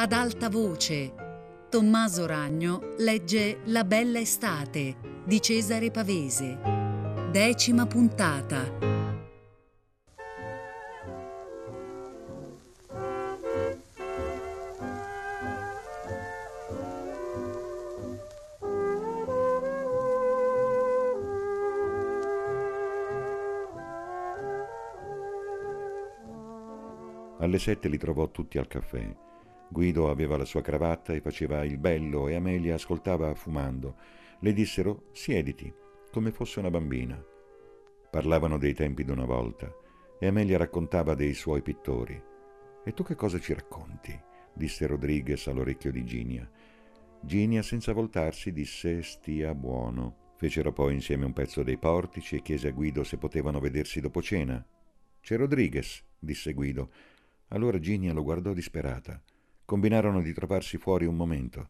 Ad alta voce. Tommaso Ragno legge La bella estate di Cesare Pavese. Decima puntata. Alle sette li trovò tutti al caffè. Guido aveva la sua cravatta e faceva il bello e Amelia ascoltava fumando. Le dissero siediti, come fosse una bambina. Parlavano dei tempi d'una volta e Amelia raccontava dei suoi pittori. E tu che cosa ci racconti? disse Rodriguez all'orecchio di Ginia. Ginia, senza voltarsi, disse stia buono. Fecero poi insieme un pezzo dei portici e chiese a Guido se potevano vedersi dopo cena. C'è Rodriguez, disse Guido. Allora Ginia lo guardò disperata. Combinarono di trovarsi fuori un momento.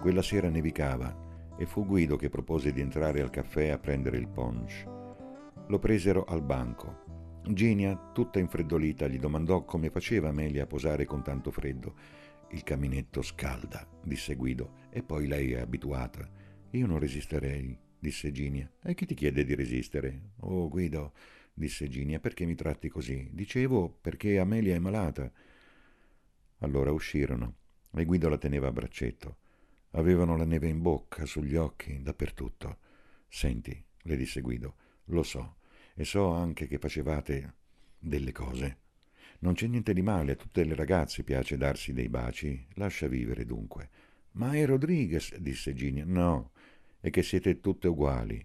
Quella sera nevicava e fu Guido che propose di entrare al caffè a prendere il punch. Lo presero al banco. Ginia, tutta infreddolita, gli domandò come faceva Amelia a posare con tanto freddo. Il caminetto scalda, disse Guido, e poi lei è abituata. Io non resisterei disse Ginia. E chi ti chiede di resistere? Oh, Guido, disse Ginia, perché mi tratti così? Dicevo perché Amelia è malata. Allora uscirono e Guido la teneva a braccetto. Avevano la neve in bocca, sugli occhi, dappertutto. Senti, le disse Guido, lo so, e so anche che facevate delle cose. Non c'è niente di male, a tutte le ragazze piace darsi dei baci. Lascia vivere dunque. Ma è Rodriguez, disse Ginia. No, e che siete tutte uguali.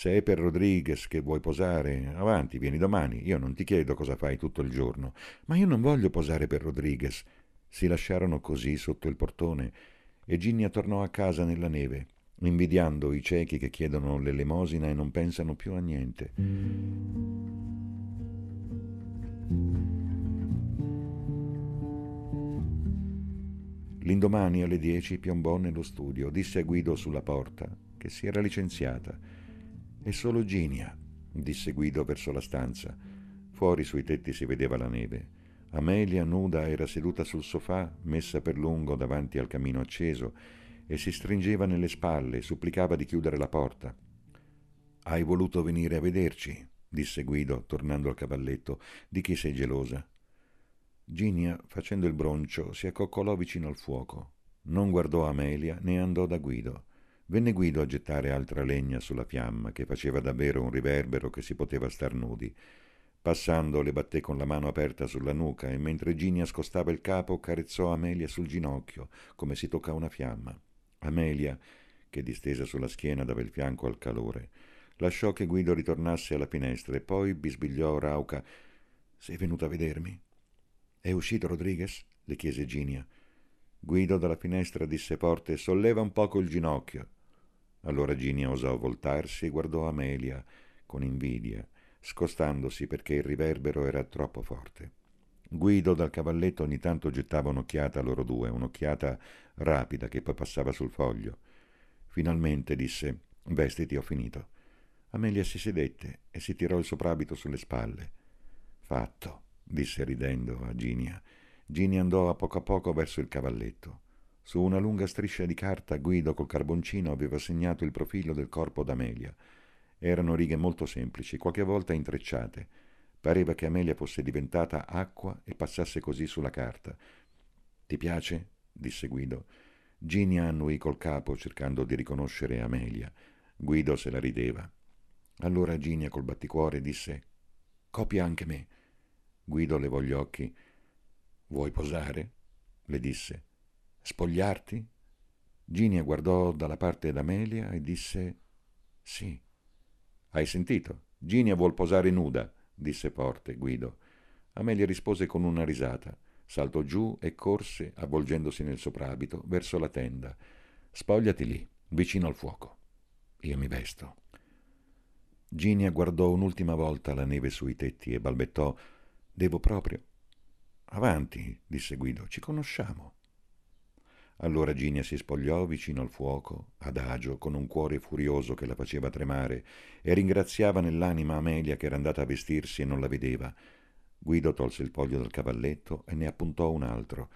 Se è per Rodriguez che vuoi posare, avanti, vieni domani. Io non ti chiedo cosa fai tutto il giorno. Ma io non voglio posare per Rodriguez. Si lasciarono così sotto il portone e Ginnia tornò a casa nella neve, invidiando i ciechi che chiedono l'elemosina e non pensano più a niente. L'indomani alle dieci piombò nello studio, disse a Guido sulla porta che si era licenziata. E solo Ginia, disse Guido verso la stanza. Fuori sui tetti si vedeva la neve. Amelia, nuda, era seduta sul sofà, messa per lungo davanti al camino acceso, e si stringeva nelle spalle supplicava di chiudere la porta. Hai voluto venire a vederci? disse Guido, tornando al cavalletto. Di chi sei gelosa? Ginia, facendo il broncio, si accoccolò vicino al fuoco. Non guardò Amelia né andò da Guido. Venne Guido a gettare altra legna sulla fiamma, che faceva davvero un riverbero che si poteva star nudi. Passando le batté con la mano aperta sulla nuca e mentre Ginia scostava il capo carezzò Amelia sul ginocchio, come si tocca una fiamma. Amelia, che distesa sulla schiena dava il fianco al calore, lasciò che Guido ritornasse alla finestra e poi bisbigliò rauca Sei venuta a vedermi? È uscito Rodriguez? le chiese Ginia. Guido dalla finestra disse forte Solleva un poco il ginocchio. Allora Ginia osò voltarsi e guardò Amelia con invidia, scostandosi perché il riverbero era troppo forte. Guido dal cavalletto ogni tanto gettava un'occhiata a loro due, un'occhiata rapida che poi passava sul foglio. Finalmente disse Vestiti, ho finito. Amelia si sedette e si tirò il soprabito sulle spalle. Fatto, disse ridendo a Ginia. Ginia andò a poco a poco verso il cavalletto. Su una lunga striscia di carta Guido col carboncino aveva segnato il profilo del corpo d'Amelia. Erano righe molto semplici, qualche volta intrecciate. Pareva che Amelia fosse diventata acqua e passasse così sulla carta. Ti piace? disse Guido. Ginia annuì col capo cercando di riconoscere Amelia. Guido se la rideva. Allora Ginia col batticuore disse Copia anche me. Guido levò gli occhi. Vuoi posare? le disse. Spogliarti? Ginia guardò dalla parte d'Amelia e disse Sì. Hai sentito? Ginia vuol posare nuda, disse forte Guido. Amelia rispose con una risata, saltò giù e corse, avvolgendosi nel soprabito, verso la tenda. Spogliati lì, vicino al fuoco. Io mi vesto. Ginia guardò un'ultima volta la neve sui tetti e balbettò Devo proprio. Avanti, disse Guido, ci conosciamo. Allora Ginia si spogliò vicino al fuoco, adagio, con un cuore furioso che la faceva tremare, e ringraziava nell'anima Amelia che era andata a vestirsi e non la vedeva. Guido tolse il foglio dal cavalletto e ne appuntò un altro.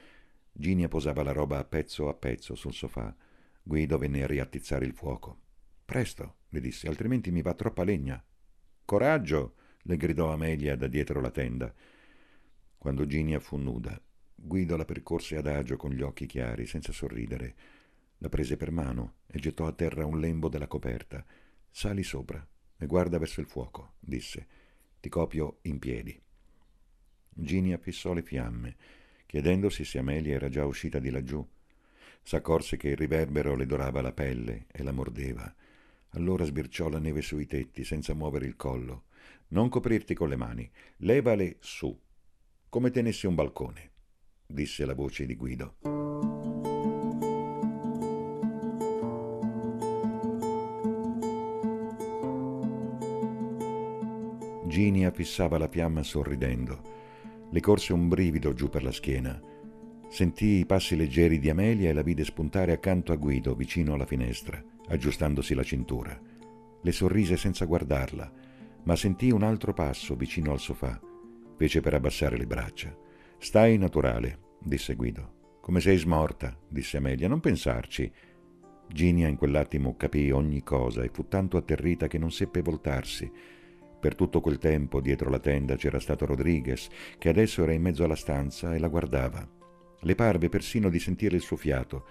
Ginia posava la roba a pezzo a pezzo sul sofà. Guido venne a riattizzare il fuoco. Presto, le disse, altrimenti mi va troppa legna. Coraggio! le gridò Amelia da dietro la tenda. Quando Ginia fu nuda, Guido la percorse adagio con gli occhi chiari, senza sorridere. La prese per mano e gettò a terra un lembo della coperta. Sali sopra e guarda verso il fuoco, disse. Ti copio in piedi. Ginia fissò le fiamme, chiedendosi se Amelia era già uscita di laggiù. S'accorse che il riverbero le dorava la pelle e la mordeva. Allora sbirciò la neve sui tetti senza muovere il collo. Non coprirti con le mani, levale su, come tenessi un balcone disse la voce di Guido. Ginia fissava la fiamma sorridendo. Le corse un brivido giù per la schiena. Sentì i passi leggeri di Amelia e la vide spuntare accanto a Guido, vicino alla finestra, aggiustandosi la cintura. Le sorrise senza guardarla, ma sentì un altro passo vicino al sofà. Fece per abbassare le braccia. Stai naturale, disse Guido. Come sei smorta, disse Amelia, non pensarci. Ginia in quell'attimo capì ogni cosa e fu tanto atterrita che non seppe voltarsi. Per tutto quel tempo dietro la tenda c'era stato Rodriguez, che adesso era in mezzo alla stanza e la guardava. Le parve persino di sentire il suo fiato.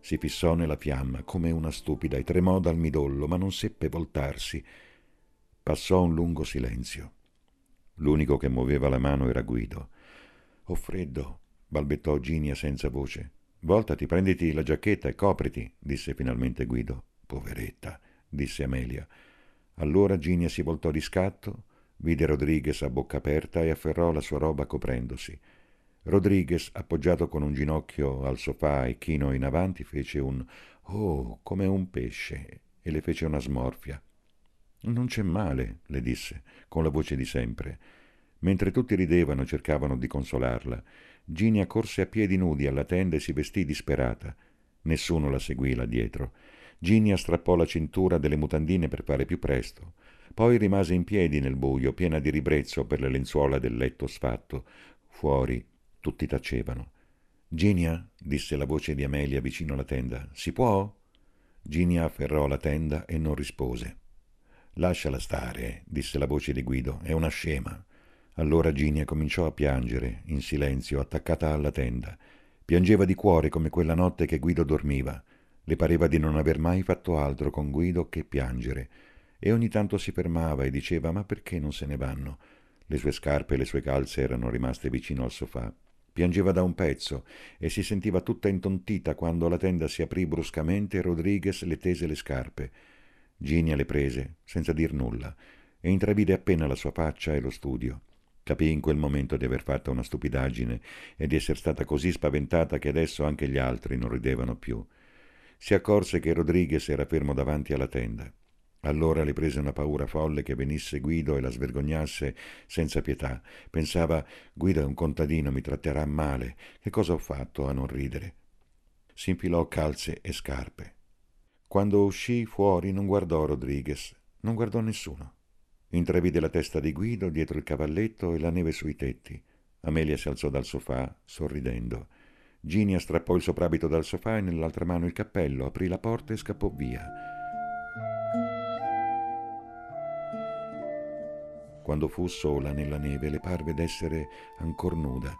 Si fissò nella fiamma come una stupida e tremò dal midollo, ma non seppe voltarsi. Passò un lungo silenzio. L'unico che muoveva la mano era Guido. Ho freddo, balbettò Ginia senza voce. Voltati, prenditi la giacchetta e copriti, disse finalmente Guido. Poveretta, disse Amelia. Allora Ginia si voltò di scatto, vide Rodriguez a bocca aperta e afferrò la sua roba coprendosi. Rodriguez, appoggiato con un ginocchio al sofà e chino in avanti, fece un oh come un pesce e le fece una smorfia. Non c'è male, le disse, con la voce di sempre. Mentre tutti ridevano cercavano di consolarla, Ginia corse a piedi nudi alla tenda e si vestì disperata. Nessuno la seguì là dietro. Ginia strappò la cintura delle mutandine per fare più presto. Poi rimase in piedi nel buio, piena di ribrezzo per le lenzuola del letto sfatto. Fuori tutti tacevano. Ginia, disse la voce di Amelia vicino alla tenda, si può? Ginia afferrò la tenda e non rispose. Lasciala stare, disse la voce di Guido, è una scema. Allora Ginia cominciò a piangere, in silenzio, attaccata alla tenda. Piangeva di cuore come quella notte che Guido dormiva. Le pareva di non aver mai fatto altro con Guido che piangere. E ogni tanto si fermava e diceva ma perché non se ne vanno? Le sue scarpe e le sue calze erano rimaste vicino al sofà. Piangeva da un pezzo e si sentiva tutta intontita quando la tenda si aprì bruscamente e Rodriguez le tese le scarpe. Ginia le prese, senza dir nulla, e intravide appena la sua faccia e lo studio. Capì in quel momento di aver fatto una stupidaggine e di essere stata così spaventata che adesso anche gli altri non ridevano più. Si accorse che Rodriguez era fermo davanti alla tenda. Allora le prese una paura folle che venisse Guido e la svergognasse senza pietà. Pensava, Guido è un contadino, mi tratterà male. Che cosa ho fatto a non ridere? Si infilò calze e scarpe. Quando uscì fuori non guardò Rodriguez, non guardò nessuno. Intravide la testa di Guido dietro il cavalletto e la neve sui tetti. Amelia si alzò dal sofà, sorridendo. Ginia strappò il soprabito dal sofà e nell'altra mano il cappello, aprì la porta e scappò via. Quando fu sola nella neve le parve d'essere ancor nuda.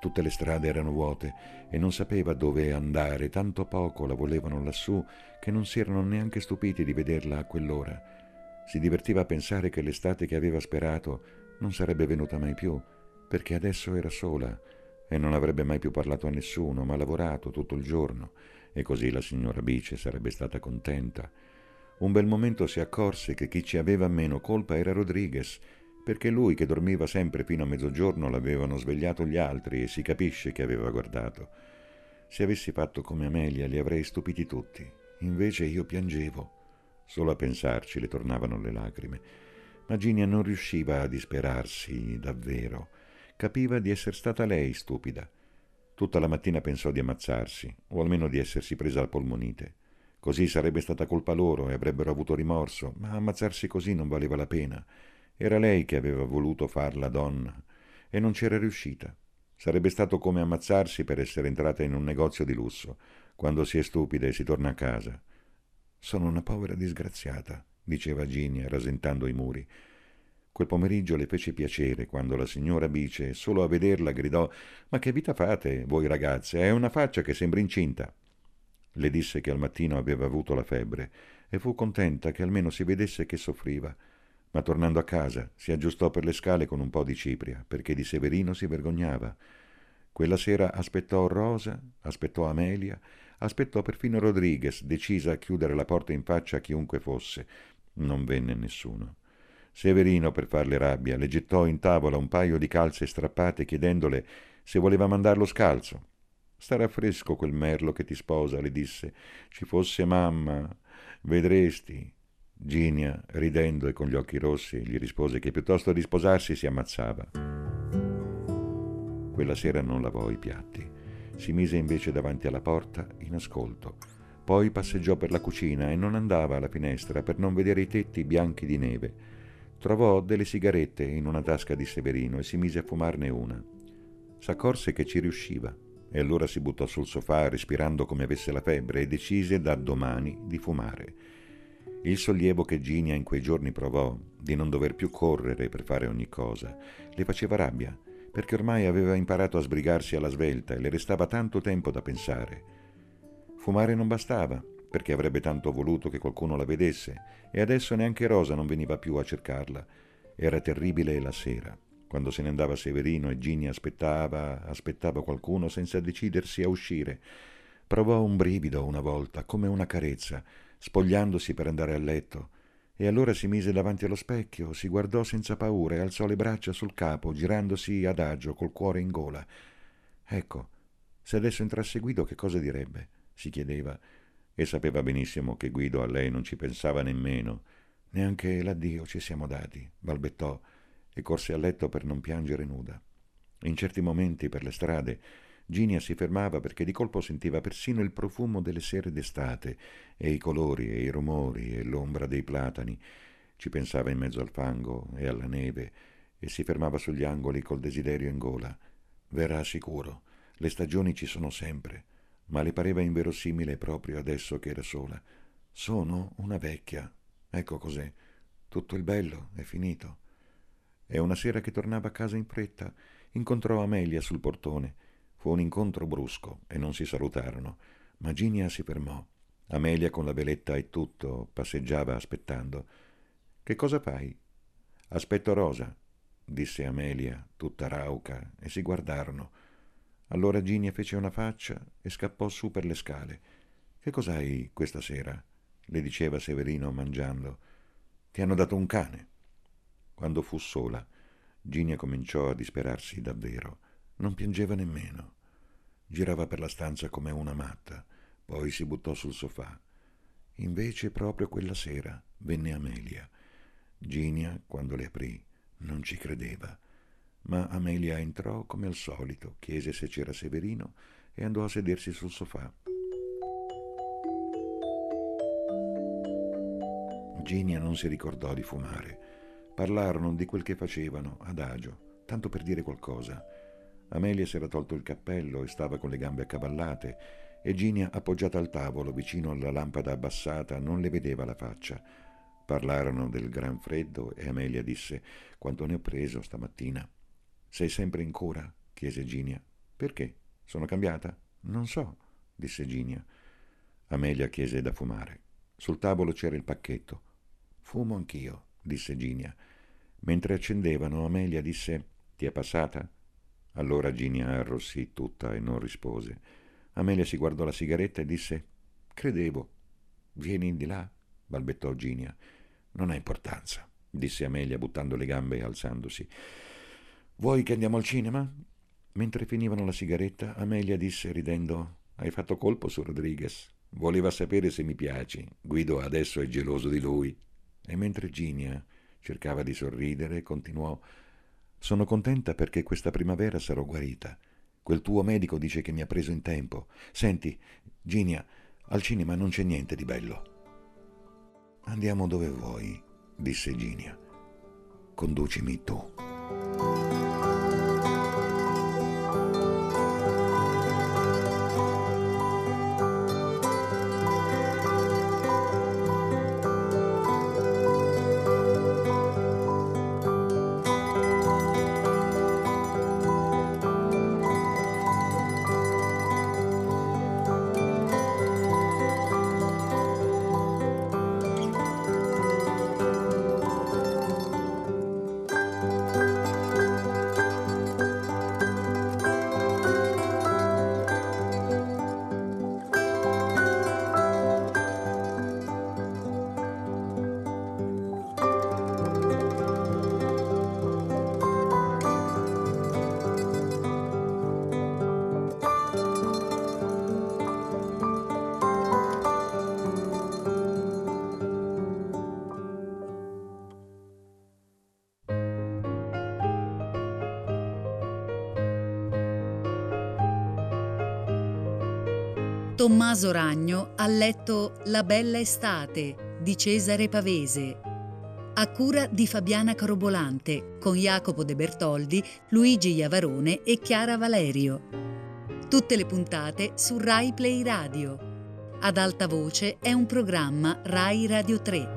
Tutte le strade erano vuote e non sapeva dove andare, tanto poco la volevano lassù che non si erano neanche stupiti di vederla a quell'ora. Si divertiva a pensare che l'estate che aveva sperato non sarebbe venuta mai più, perché adesso era sola e non avrebbe mai più parlato a nessuno, ma lavorato tutto il giorno, e così la signora Bice sarebbe stata contenta. Un bel momento si accorse che chi ci aveva meno colpa era Rodriguez, perché lui che dormiva sempre fino a mezzogiorno l'avevano svegliato gli altri e si capisce che aveva guardato. Se avessi fatto come Amelia li avrei stupiti tutti, invece io piangevo Solo a pensarci le tornavano le lacrime. Ma Ginia non riusciva a disperarsi davvero. Capiva di essere stata lei stupida. Tutta la mattina pensò di ammazzarsi, o almeno di essersi presa la polmonite. Così sarebbe stata colpa loro e avrebbero avuto rimorso, ma ammazzarsi così non valeva la pena. Era lei che aveva voluto farla donna e non c'era riuscita. Sarebbe stato come ammazzarsi per essere entrata in un negozio di lusso, quando si è stupida e si torna a casa. Sono una povera disgraziata, diceva Ginia, rasentando i muri. Quel pomeriggio le fece piacere quando la signora Bice, solo a vederla, gridò Ma che vita fate, voi ragazze? È una faccia che sembra incinta. Le disse che al mattino aveva avuto la febbre e fu contenta che almeno si vedesse che soffriva. Ma tornando a casa si aggiustò per le scale con un po' di cipria, perché di Severino si vergognava. Quella sera aspettò Rosa, aspettò Amelia, aspettò perfino Rodriguez, decisa a chiudere la porta in faccia a chiunque fosse. Non venne nessuno. Severino, per farle rabbia, le gettò in tavola un paio di calze strappate chiedendole se voleva mandarlo scalzo. Starà fresco quel merlo che ti sposa, le disse. Ci fosse mamma, vedresti. Ginia, ridendo e con gli occhi rossi, gli rispose che piuttosto di sposarsi si ammazzava. Quella sera non lavò i piatti. Si mise invece davanti alla porta in ascolto. Poi passeggiò per la cucina e non andava alla finestra per non vedere i tetti bianchi di neve. Trovò delle sigarette in una tasca di Severino e si mise a fumarne una. S'accorse che ci riusciva e allora si buttò sul sofà respirando come avesse la febbre e decise da domani di fumare. Il sollievo che Ginia in quei giorni provò di non dover più correre per fare ogni cosa le faceva rabbia, perché ormai aveva imparato a sbrigarsi alla svelta e le restava tanto tempo da pensare. Fumare non bastava, perché avrebbe tanto voluto che qualcuno la vedesse, e adesso neanche Rosa non veniva più a cercarla. Era terribile la sera, quando se ne andava Severino e Ginny aspettava, aspettava qualcuno senza decidersi a uscire. Provò un brivido una volta, come una carezza, spogliandosi per andare a letto, e allora si mise davanti allo specchio, si guardò senza paura e alzò le braccia sul capo, girandosi adagio, col cuore in gola. Ecco, se adesso entrasse Guido che cosa direbbe? si chiedeva e sapeva benissimo che Guido a lei non ci pensava nemmeno. Neanche l'addio ci siamo dati, balbettò e corse a letto per non piangere nuda. In certi momenti per le strade Ginia si fermava perché di colpo sentiva persino il profumo delle sere d'estate e i colori e i rumori e l'ombra dei platani. Ci pensava in mezzo al fango e alla neve e si fermava sugli angoli col desiderio in gola. Verrà sicuro, le stagioni ci sono sempre ma le pareva inverosimile proprio adesso che era sola. Sono una vecchia. Ecco cos'è. Tutto il bello è finito. E una sera che tornava a casa in fretta, incontrò Amelia sul portone. Fu un incontro brusco e non si salutarono, ma Ginia si fermò. Amelia con la veletta e tutto passeggiava aspettando. Che cosa fai? Aspetto Rosa, disse Amelia, tutta rauca, e si guardarono. Allora Ginia fece una faccia e scappò su per le scale. Che cos'hai questa sera? le diceva Severino mangiando. Ti hanno dato un cane. Quando fu sola, Ginia cominciò a disperarsi davvero. Non piangeva nemmeno. Girava per la stanza come una matta, poi si buttò sul sofà. Invece proprio quella sera venne Amelia. Ginia, quando le aprì, non ci credeva ma Amelia entrò come al solito, chiese se c'era Severino e andò a sedersi sul sofà. Ginia non si ricordò di fumare. Parlarono di quel che facevano, adagio, tanto per dire qualcosa. Amelia si era tolto il cappello e stava con le gambe accavallate e Ginia, appoggiata al tavolo vicino alla lampada abbassata, non le vedeva la faccia. Parlarono del gran freddo e Amelia disse quanto ne ho preso stamattina. Sei sempre in cura? chiese Ginia. Perché? Sono cambiata? Non so, disse Ginia. Amelia chiese da fumare. Sul tavolo c'era il pacchetto. Fumo anch'io, disse Ginia. Mentre accendevano, Amelia disse: Ti è passata? Allora Ginia arrossì tutta e non rispose. Amelia si guardò la sigaretta e disse: Credevo. Vieni di là, balbettò Ginia. Non ha importanza, disse Amelia buttando le gambe e alzandosi. Vuoi che andiamo al cinema? Mentre finivano la sigaretta, Amelia disse ridendo: Hai fatto colpo su Rodriguez. Voleva sapere se mi piaci. Guido adesso è geloso di lui. E mentre Ginia cercava di sorridere, continuò: Sono contenta perché questa primavera sarò guarita. Quel tuo medico dice che mi ha preso in tempo. Senti, Ginia, al cinema non c'è niente di bello. Andiamo dove vuoi, disse Ginia. Conducimi tu. Tommaso Ragno ha letto La bella estate di Cesare Pavese, a cura di Fabiana Carobolante, con Jacopo De Bertoldi, Luigi Iavarone e Chiara Valerio. Tutte le puntate su Rai Play Radio. Ad alta voce è un programma Rai Radio 3.